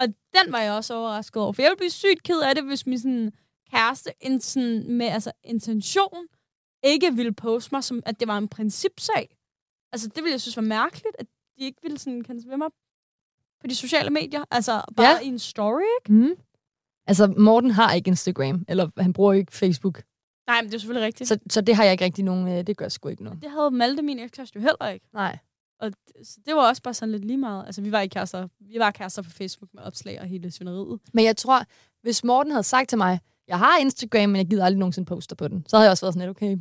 Og den var jeg også overrasket over, for jeg ville blive sygt ked af det, hvis min sådan, kæreste en, sådan, med altså, intention ikke ville poste mig, som at det var en principsag. Altså, det ville jeg synes var mærkeligt, at de ikke ville sådan kan svømme mig på de sociale medier. Altså, bare ja. i en story, ikke? Mm. Altså, Morten har ikke Instagram, eller han bruger ikke Facebook. Nej, men det er selvfølgelig rigtigt. Så, så det har jeg ikke rigtig nogen, øh, det gør sgu ikke noget. Det havde Malte, min ekskæreste, jo heller ikke. Nej. Og det, det var også bare sådan lidt lige meget. Altså, vi var ikke kærester. Vi var kærester på Facebook med opslag og hele svineriet. Men jeg tror, hvis Morten havde sagt til mig, jeg har Instagram, men jeg gider aldrig nogensinde poster på den, så havde jeg også været sådan lidt, okay,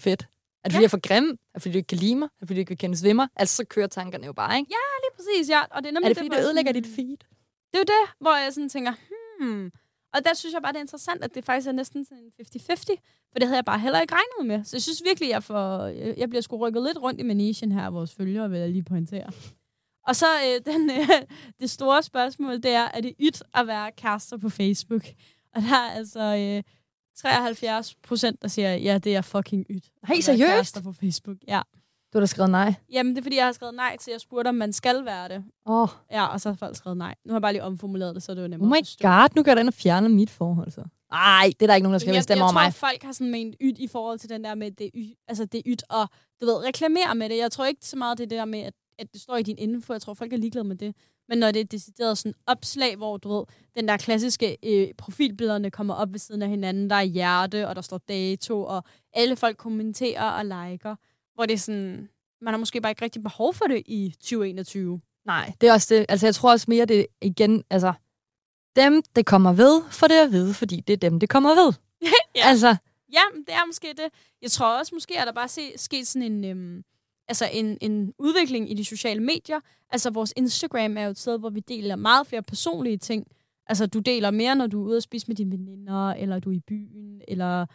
fedt. Er det fordi, ja. jeg er for grim? Er det fordi, du ikke kan lide mig? Er det fordi, du ikke vil kende svimmer? Altså, så kører tankerne jo bare, ikke? Ja, lige præcis, ja. Og det er, er det fordi, det, du ødelægger dit feed? Det er jo det, hvor jeg sådan tænker, hmm. Og der synes jeg bare, det er interessant, at det faktisk er næsten sådan 50-50. For det havde jeg bare heller ikke regnet med. Så jeg synes virkelig, jeg, får, jeg bliver sgu rykket lidt rundt i manichen her, vores følgere, vil jeg lige pointere. Og så øh, den, øh, det store spørgsmål, det er, er det ydt at være kærester på Facebook? Og der er altså øh, 73 procent, der siger, ja, det er fucking ydt. Helt seriøst? på Facebook, ja. Du har da skrevet nej? Jamen, det er fordi, jeg har skrevet nej til, jeg spurgte, om man skal være det. Åh. Oh. Ja, og så har folk skrevet nej. Nu har jeg bare lige omformuleret det, så det var nemmere Oh my god, nu kan den og fjerne mit forhold, så. Ej, det er der ikke nogen, der skal bestemme over mig. Jeg tror, folk har sådan ment ydt i forhold til den der med, det y, altså det ydt, og du ved, reklamere med det. Jeg tror ikke så meget, det er det der med, at, at det står i din info. Jeg tror, folk er ligeglade med det. Men når det er decideret sådan opslag, hvor du ved, den der klassiske øh, profilbillederne kommer op ved siden af hinanden, der er hjerte, og der står dato, og alle folk kommenterer og liker, hvor det er sådan, man har måske bare ikke rigtig behov for det i 2021. Nej, det er også det. Altså, jeg tror også mere, det igen, altså, dem, det kommer ved, for det at vide, fordi det er dem, det kommer ved. ja. Altså. Ja, det er måske det. Jeg tror også, måske er der bare se, sket sådan en, øhm, altså en, en udvikling i de sociale medier. Altså, vores Instagram er jo et sted, hvor vi deler meget flere personlige ting. Altså, du deler mere, når du er ude at spise med dine veninder, eller du er i byen, eller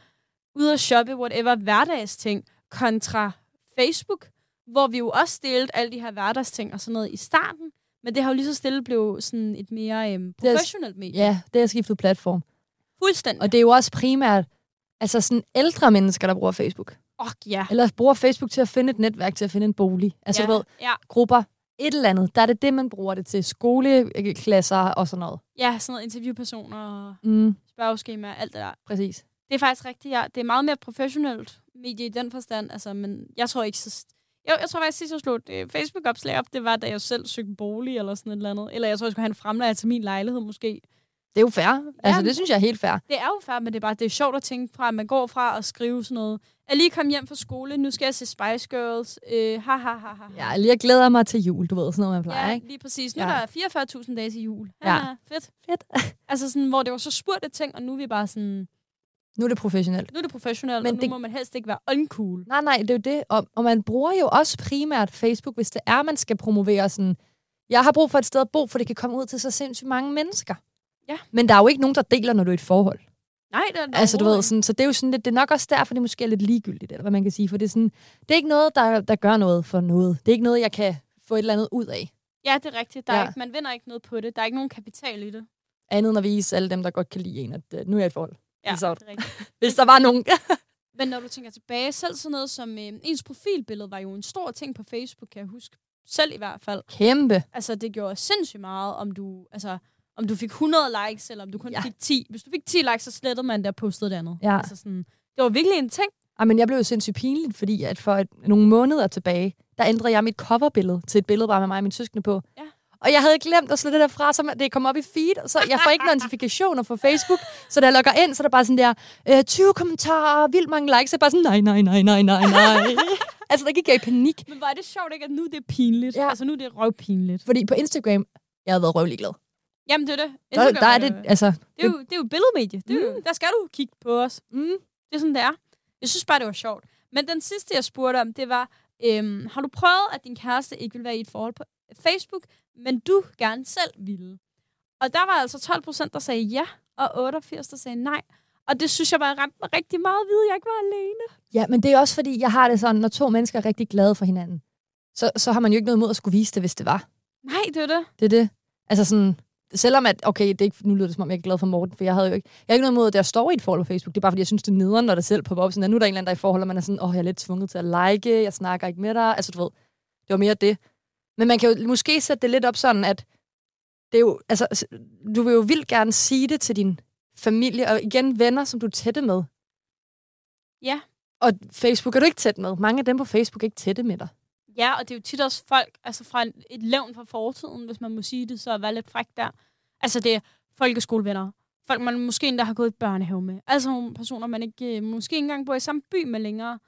ude at shoppe, whatever, hverdagsting, kontra Facebook, hvor vi jo også delte alle de her hverdagsting og sådan noget i starten, men det har jo lige så stille blevet sådan et mere øhm, professionelt medie. Ja, det har skiftet platform. Fuldstændig. Og det er jo også primært altså sådan ældre mennesker, der bruger Facebook. Oh, ja. Eller bruger Facebook til at finde et netværk, til at finde en bolig. Altså, ja. du ved, ja. grupper, et eller andet. Der er det det, man bruger det til. Skoleklasser og sådan noget. Ja, sådan noget interviewpersoner og mm. spørgeskemaer, alt det der. Præcis. Det er faktisk rigtigt, ja. Det er meget mere professionelt medie i den forstand, altså, men jeg tror ikke så... Jeg, jeg tror faktisk, sidst jeg slog et øh, Facebook-opslag op, det var, da jeg selv søgte bolig eller sådan et eller andet. Eller jeg tror, jeg skulle have en fremlejer til min lejlighed måske. Det er jo fair. Altså, Jamen. det synes jeg er helt fair. Det er jo færdigt, men det er bare det er sjovt at tænke fra, at man går fra at skrive sådan noget. Jeg lige kommet hjem fra skole, nu skal jeg se Spice Girls. Øh, ha, ha, ha, ha. Ja, lige jeg glæder mig til jul, du ved, sådan noget, man plejer, ja ikke? lige præcis. Nu Ja. ja. er der 44.000 dage til jul. Ja. Ja. Fedt. Fedt. Altså sådan, hvor det var så spurgte ting, og nu er vi bare sådan, Nu er det professionelt. nu er det professionelt, Men og nu det- må man helst ikke være uncool. Nej, nej, det er jo det. Og, og man bruger jo også primært Facebook, hvis det er, man skal promovere sådan, jeg har brug for et sted at bo, for det kan komme ud til så sindssygt mange mennesker. Ja. Men der er jo ikke nogen, der deler, når du er i et forhold. Nej, det er Altså, du ved, sådan, så det er jo sådan lidt, det er nok også derfor, det måske er lidt ligegyldigt, eller hvad man kan sige, for det er sådan, det er ikke noget, der, der gør noget for noget. Det er ikke noget, jeg kan få et eller andet ud af. Ja, det er rigtigt. Der er Ja. ikke, man vinder ikke noget på det. Der er ikke nogen kapital i det. Andet end at vise alle dem, der godt kan lide en, at uh, nu er jeg i et forhold. Ja, rigtigt. Hvis der var nogen. Men når du tænker tilbage, selv sådan noget som øh, ens profilbillede var jo en stor ting på Facebook, kan jeg huske. Selv i hvert fald. Kæmpe. Altså, det gjorde sindssygt meget, om du, altså, om du fik 100 likes, eller om du kun Ja. fik 10. Hvis du fik 10 likes, så slettede man det og postede det andet. Ja. Altså sådan, det var virkelig en ting. Ej, men jeg blev jo sindssygt pinligt, fordi at for et, nogle måneder tilbage, der ændrede jeg mit coverbillede til et billede bare med mig og min søskende på. Ja. Og jeg havde glemt at slå det der fra, så det kom op i feed, så jeg får ikke notifikationer fra Facebook. Så da jeg logger ind, så er der bare sådan der, øh, 20 kommentarer, vildt mange likes. Så er jeg bare sådan, nej, nej, nej, nej, nej, nej. altså, der gik jeg i panik. Men var det sjovt ikke, at nu det er pinligt? Ja. Altså, nu er det røvpinligt. Fordi på Instagram, jeg havde været røvlig glad. Jamen, det er det. Der, Instagram der er det, altså... Det er jo, det er jo billedmedie. Det er jo, der skal du kigge på os. Mm, Det er sådan, det er. Jeg synes bare, det var sjovt. Men den sidste, jeg spurgte om, det var, øhm, har du prøvet, at din kæreste ikke vil være i et forhold på Facebook, men du gerne selv ville? Og der var altså 12 procent, der sagde ja, og 88, der sagde nej. Og det synes jeg bare ramte mig rigtig meget at vide, at jeg ikke var alene. Ja, men det er også fordi, jeg har det sådan, når to mennesker er rigtig glade for hinanden, så, så har man jo ikke noget mod at skulle vise det, hvis det var. Nej, det er det. Det er det. Altså sådan, selvom at, okay, det er ikke, nu lyder det som om, jeg er glad for Morten, for jeg havde jo ikke, jeg har ikke noget mod, at jeg står i et forhold på Facebook. Det er bare, fordi jeg synes, det er nederen, når der selv popper op. Sådan, at nu er der en eller anden, der er i forhold, og man er sådan, åh, oh, jeg er lidt tvunget til at like, jeg snakker ikke med dig. Altså, du ved, det var mere det. Men man kan jo måske sætte det lidt op sådan, at det er jo, altså, du vil jo vildt gerne sige det til din familie, og igen venner, som du er tætte med. Ja. Og Facebook er du ikke tæt med. Mange af dem på Facebook er ikke tætte med dig. Ja, og det er jo tit også folk, altså fra et levn fra fortiden, hvis man må sige det, så være lidt fræk der. Altså det er folkeskolevenner. Folk, man måske endda har gået i børnehave med. Altså nogle personer, man ikke, måske ikke engang bor i samme by med længere.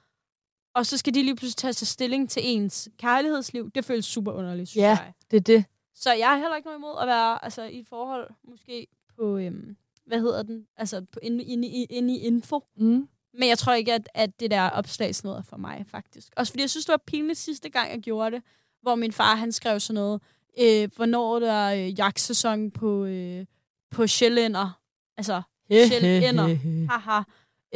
Og så skal de lige pludselig tage sig stilling til ens kærlighedsliv. Det føles super underligt, synes Ja. jeg. Det er det. Så jeg har heller ikke noget imod at være altså, i et forhold, måske på, øhm, hvad hedder den? Altså på, inde, inde, i- inde i info. Mm. Men jeg tror ikke, at, at det der opslagsnød er for mig, faktisk. Også fordi jeg synes, det var pinligt sidste gang, jeg gjorde det, hvor min far, han skrev sådan noget, øh, hvornår der er øh, jagtsæson på, øh, på sjællænder. Altså, Sjællænder. haha.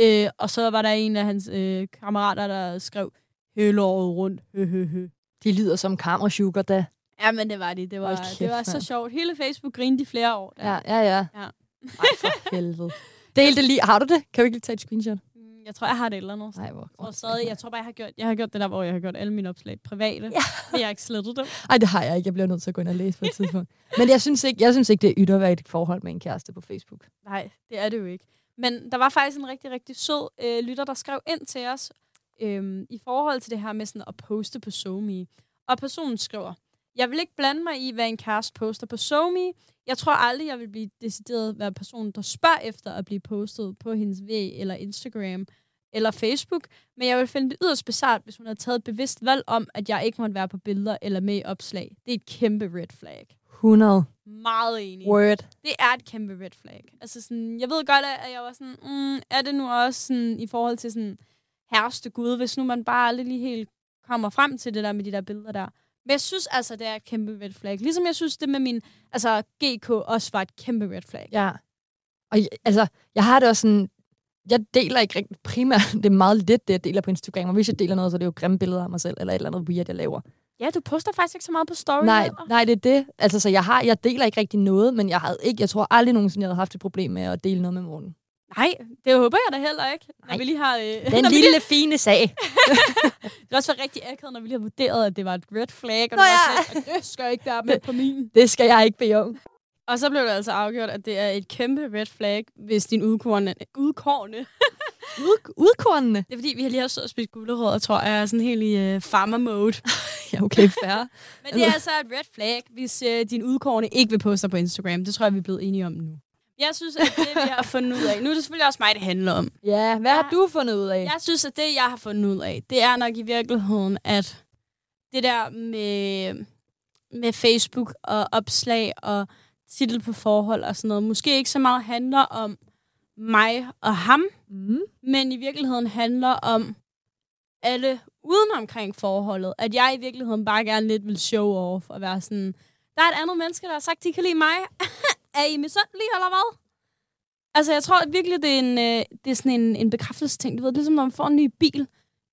Øh, og så var der en af hans øh, kammerater, der skrev, hele året rundt, hø, hø, hø. De lyder som kammersugar, da. Ja, men det var det. Det var, Hold kæft, det var så sjovt. Hele Facebook grinede i flere år. Der. Ja, ja, ja. Ja. Ej, for helvede. Del det lige. Har du det? Kan vi ikke lige tage et screenshot? Mm, Jeg tror, jeg har det et eller andet. Nej, hvor... Jeg tror, stadig, jeg tror bare, jeg har, gjort, jeg har gjort det der, hvor jeg har gjort alle mine opslag private. Ja. Men jeg har ikke slettet dem. Ej, det har jeg ikke. Jeg bliver nødt til at gå ind og læse på et tidspunkt. Men jeg synes ikke, jeg synes ikke det er et forhold med en kæreste på Facebook. Nej, det er det jo ikke. Men der var faktisk en rigtig, rigtig sød øh, lytter, der skrev ind til os øh, i forhold til det her med sådan at poste på SoMe. Og personen skriver, jeg vil ikke blande mig i, hvad en kæreste poster på SoMe. Jeg tror aldrig, jeg vil blive decideret være personen, der spørger efter at blive postet på hendes væg eller Instagram eller Facebook. Men jeg vil finde det yderst bizart, hvis hun har taget et bevidst valg om, at jeg ikke måtte være på billeder eller med i opslag. Det er et kæmpe red flag. 100. Meget enig. Word. Det er et kæmpe red flag. Altså sådan, jeg ved godt, at jeg var sådan, mm, er det nu også sådan, i forhold til sådan, herste Gud, hvis nu man bare aldrig lige helt kommer frem til det der med de der billeder der. Men jeg synes altså, det er et kæmpe red flag. Ligesom jeg synes, det med min altså, GK også var et kæmpe red flag. Ja. Og jeg- altså, jeg har det også sådan... Jeg deler ikke rigtig primært. Det er meget lidt, det jeg deler på Instagram. Og hvis jeg deler noget, så er det jo grimme billeder af mig selv, eller et eller andet weird, jeg laver. Ja, du poster faktisk ikke så meget på story. Nej, heller. nej, det er det. Altså, så jeg, har, jeg deler ikke rigtig noget, men jeg havde ikke, jeg tror aldrig nogensinde, jeg havde haft et problem med at dele noget med Morten. Nej, det håber jeg da heller ikke. Når Nej. vi lige har... Øh, Den lille fine sag. Det er også været rigtig akavet, når vi lige har vurderet, at det var et red flag, og Nå ja. sådan, det skal ikke være med på min. Det skal jeg ikke bede om. Og så blev det altså afgjort, at det er et kæmpe red flag, hvis din udkårne... Udkårne? Ud, udkornene. Det er fordi, vi har lige har og spist gulerødder, tror jeg, er sådan helt i øh, farmer mode. Ja, okay, fair. Men det er altså et red flag, hvis øh, din udkårne ikke vil poste på Instagram. Det tror jeg, vi er blevet enige om nu. Jeg synes, at det, vi har fundet ud af... Nu er det selvfølgelig også mig, det handler om. Ja, hvad Ja. har du fundet ud af? Jeg synes, at det, jeg har fundet ud af, det er nok i virkeligheden, at det der med, med Facebook og opslag og titel på forhold og sådan noget, måske ikke så meget handler om mig og ham, Mm. men i virkeligheden handler om alle uden omkring forholdet. At jeg i virkeligheden bare gerne lidt vil show off og være sådan, der er et andet menneske, der har sagt, de kan lide mig. er I misundelige, eller hvad? Altså, jeg tror at virkelig, det er, en, øh, det er sådan en, en bekræftelsesting. Du ved, det er ligesom, når man får en ny bil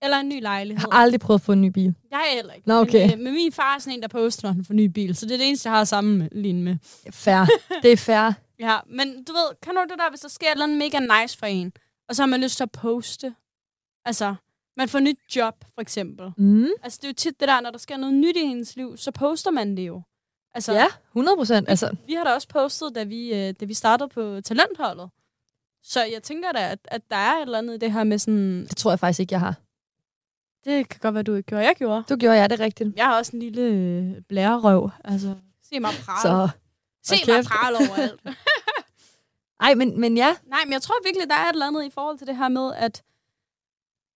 eller en ny Jeg lejlighed. har aldrig prøvet at få en ny bil. Jeg er heller ikke. Nå, okay. Men, øh, men min far er sådan en, der poster, når han får en ny bil. Så det er det eneste, jeg har sammen med. med. Fair. det er fair. Ja, men du ved, kan du det der, hvis der sker et eller andet mega nice for en, og så har man lyst til at poste. Altså, man får nyt job, for eksempel. Mm. Altså, det er jo tit det der, når der sker noget nyt i hendes liv, så poster man det jo. Altså, Ja, 100 procent. Altså, vi har da også postet, da vi, øh, da vi startede på talentholdet. Så jeg tænker da, at, at der er et eller andet i det her med sådan... det tror jeg faktisk ikke, jeg har. Det kan godt være, du ikke gjorde. Jeg gjorde. Du gjorde jeg det rigtigt. Jeg har også en lille øh, blærerøv. Altså, se mig prale. Så, se hold mig prale overalt. ej, men, men ja. Nej, men jeg tror virkelig, der er et eller andet i forhold til det her med, at,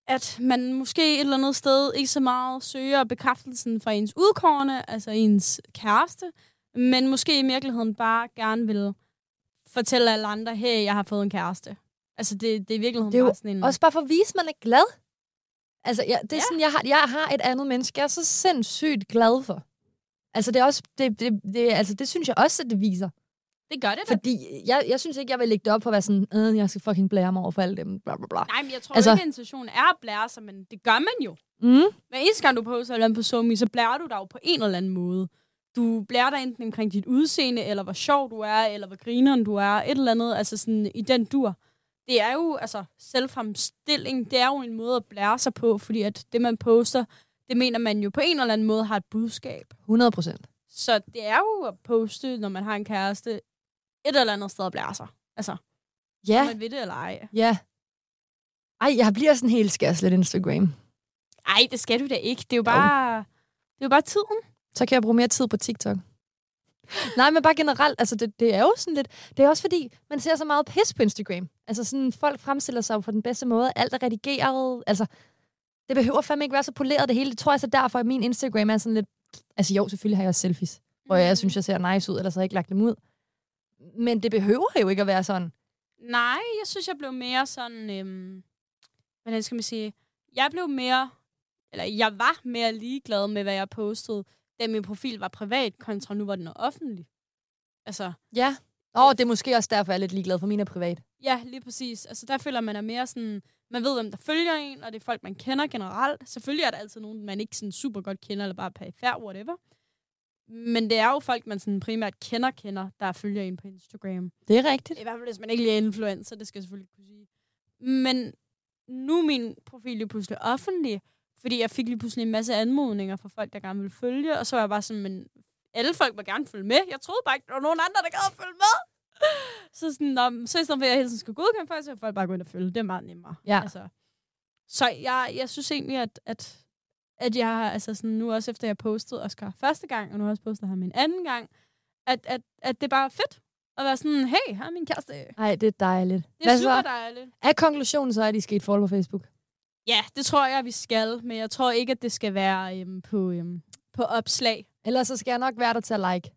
at man måske et eller andet sted ikke så meget søger bekræftelsen fra ens udkårende, altså ens kæreste, men måske i virkeligheden bare gerne vil fortælle alle andre, hey, jeg har fået en kæreste. Altså, det, det er i virkeligheden Det er bare sådan en... Også bare for at vise, at man er glad. Altså, jeg, det er Ja. sådan, jeg har, jeg har et andet menneske, jeg er så sindssygt glad for. Altså, det er også, det, det, det, altså, det synes jeg også, at det viser. det gør det da. Fordi jeg, jeg synes ikke, jeg vil lægge det op for at være sådan, øh, jeg skal fucking blære mig over for alle dem, bla bla bla. Nej, men jeg tror Altså- ikke, at intentionen er at blære sig, men det gør man jo. Mm. Hver eneste gang, du poster et eller andet på SoMe, så blærer du dig jo på en eller anden måde. Du blærer dig enten omkring dit udseende, eller hvor sjov du er, eller hvor grineren du er, et eller andet, altså sådan i den dur. Det er jo, altså, selvfremstilling, det er jo en måde at blære sig på, fordi at det, man poster, det mener man jo på en eller anden måde har et budskab. 100 procent. Så det er jo at poste, når man har en kæreste, et eller andet sted at blære sig. Altså, ja. Om man ved det eller ej. ja. Ej, jeg bliver sådan helt skærslet Instagram. Ej, det skal du da ikke. Det er jo bare, det er jo bare tiden. Så kan jeg bruge mere tid på TikTok. Nej, men bare generelt, altså det, det er jo sådan lidt, det er også fordi, man ser så meget pis på Instagram. Altså sådan, folk fremstiller sig jo på den bedste måde, alt er redigeret, altså, det behøver fandme ikke være så poleret det hele. Det tror jeg så derfor, at min Instagram er sådan lidt, altså jo, selvfølgelig har jeg også selfies, hvor jeg synes, jeg ser nice ud, ellers havde jeg ikke lagt dem ud. Men det behøver jo ikke at være sådan. Nej, jeg synes, jeg blev mere sådan... Øhm, hvordan skal man sige? Jeg blev mere... Eller jeg var mere ligeglad med, hvad jeg postede, da min profil var privat, kontra nu, hvor den offentlig. Altså, Ja. Åh, oh, det er måske også derfor, jeg er lidt ligeglad, for min er privat. ja, lige præcis. Altså, der føler man er mere sådan... Man ved, hvem der følger en, og det er folk, man kender generelt. Selvfølgelig er der altid nogen, man ikke sådan super godt kender, eller bare perifær, whatever. Men det er jo folk, man sådan primært kender, kender, der følger en på Instagram. Det er rigtigt. I hvert fald, hvis man ikke lige er influencer, det skal jeg selvfølgelig kunne sige. Men nu er min profil jo pludselig offentlig, fordi jeg fik lige pludselig en masse anmodninger fra folk, der gerne ville følge, og så var jeg bare sådan, men alle folk må gerne følge med. Jeg troede bare ikke, der var nogen andre, der gad at følge med. Så, sådan, nå, så i stedet for, at jeg hele tiden skulle godkende folk, så vil folk bare gå ind og følge. Det er meget nemmere. Ja. Altså. Så jeg, jeg synes egentlig, at, at, at jeg har, altså sådan, nu også efter jeg postede Oscar første gang, og nu har jeg også postet ham en anden gang, at, at, at det bare er fedt at være sådan, hey, her er min kæreste. Det Nej, det er dejligt. er Hvad super så? dejligt. Er konklusionen så, at de skal follow på Facebook? Ja, det tror jeg, vi skal, men jeg tror ikke, at det skal være øhm, på, øhm, på opslag. Ellers så skal jeg nok være der til at like.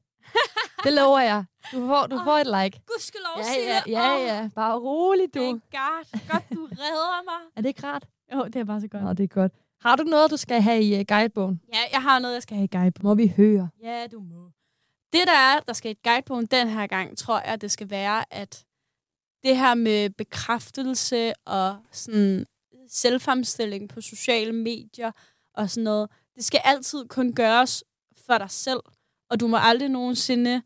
Det lover jeg. Du får, du får et like. Gudskelov, Ja, Sille. ja, ja, Åh, ja. Bare rolig, du. Thank God. Godt, du redder mig. Er det ikke rart? Jo, det er bare så godt. Nå, det er godt. Har du noget, du skal have i uh, guidebogen? Ja, jeg har noget, jeg skal have i guide på. Må vi høre? Ja, du må. Det, der er, der skal i et guide på den her gang, tror jeg, det skal være, at det her med bekræftelse og sådan selvfremstilling på sociale medier og sådan noget, det skal altid kun gøres for dig selv, og du må aldrig nogensinde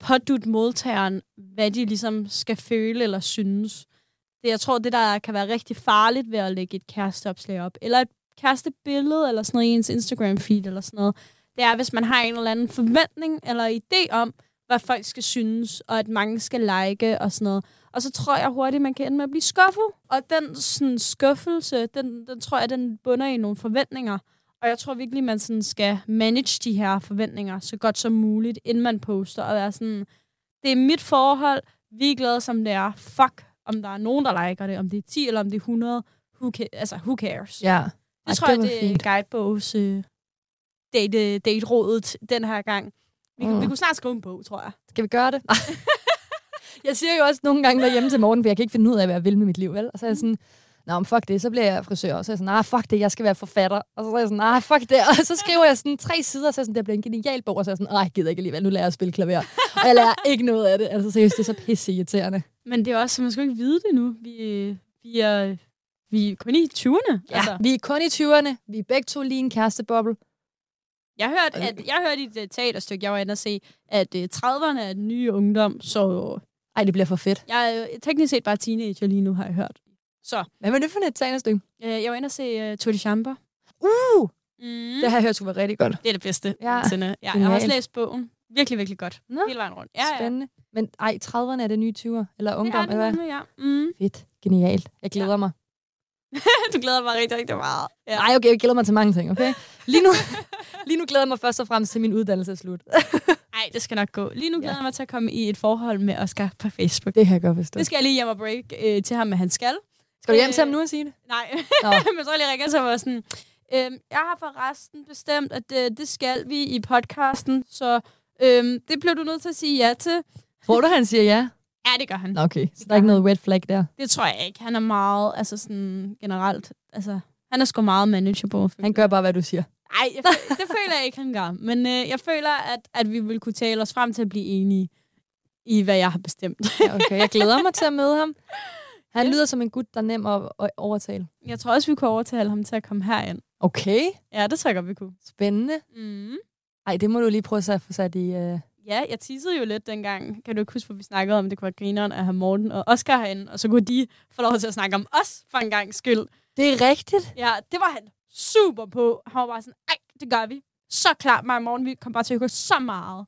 pådutte modtageren, hvad de ligesom skal føle eller synes. Det, jeg tror, det der kan være rigtig farligt ved at lægge et kæresteopslag op, eller et kærestebillede, eller sådan noget i ens Instagram-feed, eller sådan noget, det er, hvis man har en eller anden forventning eller idé om, hvad folk skal synes, og at mange skal like og sådan noget. Og så tror jeg hurtigt, man kan ende med at blive skuffet. Og den sådan, skuffelse, den, den tror jeg, den bunder i nogle forventninger. Og jeg tror virkelig, man sådan skal manage de her forventninger så godt som muligt, inden man poster, og være sådan, det er mit forhold, Vi er glade, som det er. Fuck, om der er nogen, der liker det. Om det er 10 eller om det er 100. Who ca- altså, who cares? Ja. Det Ej, tror det jeg, det er guidebogs øh, date, date-rådet den her gang. Vi, mm. Mm. vi kunne snart skrive en bog, tror jeg. Skal vi gøre det? jeg siger jo også nogle gange derhjemme til morgen, for jeg kan ikke finde ud af, hvad jeg vil med mit liv, vel? Og så er jeg sådan, Nå, men fuck det, så bliver jeg frisør. Og så er jeg sådan, nej, fuck det, jeg skal være forfatter. Og så er jeg sådan, nej, fuck det. Og så skriver jeg sådan tre sider, og så er jeg sådan, det bliver en genial bog. Og så er jeg sådan, nej, gider ikke alligevel, nu lærer jeg at spille klaver. og jeg lærer ikke noget af det. Altså seriøst, det er så pisse irriterende. Men det er også, man skal ikke vide det nu. Vi, øh, vi, er, vi er kun i 20'erne. Ja, altså. vi er kun i 20'erne. Vi er begge to lige en kæresteboble. Jeg hørte, at, jeg hørte i et øh, teaterstykke, jeg var inde og se, at øh, 30'erne er den nye ungdom, så Ej, det bliver for fedt. jeg er teknisk set bare teenager lige nu, har jeg hørt. Så Hvad var det for et teaterstykke? øh, jeg var inde og se uh, Tour de Chambre. Uh, Mm. det har jeg hørt skulle være rigtig godt. Det er det bedste. Ja, ja jeg har også læst bogen. Virkelig, virkelig godt. Nå, Hele vejen rundt. Ja, ja. spændende. Men ej, 30'erne er det nye 20'er, eller ungdom, det eller er hvad? det, ja. Mm. Fedt. Genialt. Jeg glæder ja. mig. du glæder mig rigtig, rigtig meget. Ja. Nej, okay, jeg glæder mig til mange ting, okay? Lige nu, lige nu glæder jeg mig først og fremmest til min uddannelse er slut. Nej, det skal nok gå. Lige nu glæder Ja. jeg mig til at komme i et forhold med Oscar på Facebook. Det kan jeg godt forstå. Det skal jeg lige hjem og break øh, til ham, med han skal. Skal du hjem til ham nu og sige det? Nej, men så lige ringer til og sådan, øhm, jeg har forresten bestemt, at øh, det skal vi i podcasten, så øhm, det bliver du nødt til at sige ja til. Tror du, han siger ja? Ja, det gør han. Okay. Så der er ikke noget red flag der. Det tror jeg ikke. Han er meget, altså sådan generelt, altså, han er sgu meget manageable. Han gør bare, hvad du siger. Nej, det føler jeg ikke, han gør. Men øh, jeg føler, at, at vi vil kunne tale os frem til at blive enige i, hvad jeg har bestemt. Ja, okay. Jeg glæder mig til at møde ham. Han lyder som en gut, der er nem at, at overtale. Jeg tror også, vi kunne overtale ham til at komme herind. Okay. Ja, det tror jeg godt, vi kunne. Spændende. Mm. Ej, det må du lige prøve at få sat i... Uh... Ja, jeg teasede jo lidt dengang. Kan du ikke huske, hvor vi snakkede om, det kunne være grineren at have Morten og Oscar herinde, og så kunne de få lov til at snakke om os for en gang skyld. Det er rigtigt. Ja, det var han super på. Han var bare sådan, ej, det gør vi. Så klart mig og Morten, vi kom bare til at hygge så meget.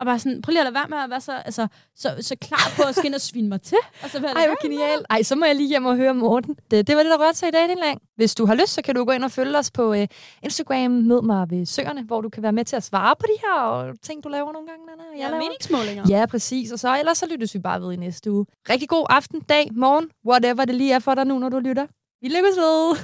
Og bare sådan, prøv lige at lade være med at være så, altså, så, så klar på at ind og svine mig til. Og så Ej, hvor genialt. Ej, så må jeg lige hjem og høre Morten. Det, det var det, der rørte sig i dag, din lang. Hvis du har lyst, så kan du gå ind og følge os på uh, Instagram. Mød mig ved Søerne, hvor du kan være med til at svare på de her ting, du laver nogle gange, Nana. og Jeg Ja, laver. meningsmålinger. Ja, præcis. Og så ellers så lyttes vi bare ved i næste uge. Rigtig god aften, dag, morgen, whatever det lige er for dig nu, når du lytter. Vi lykkes ved.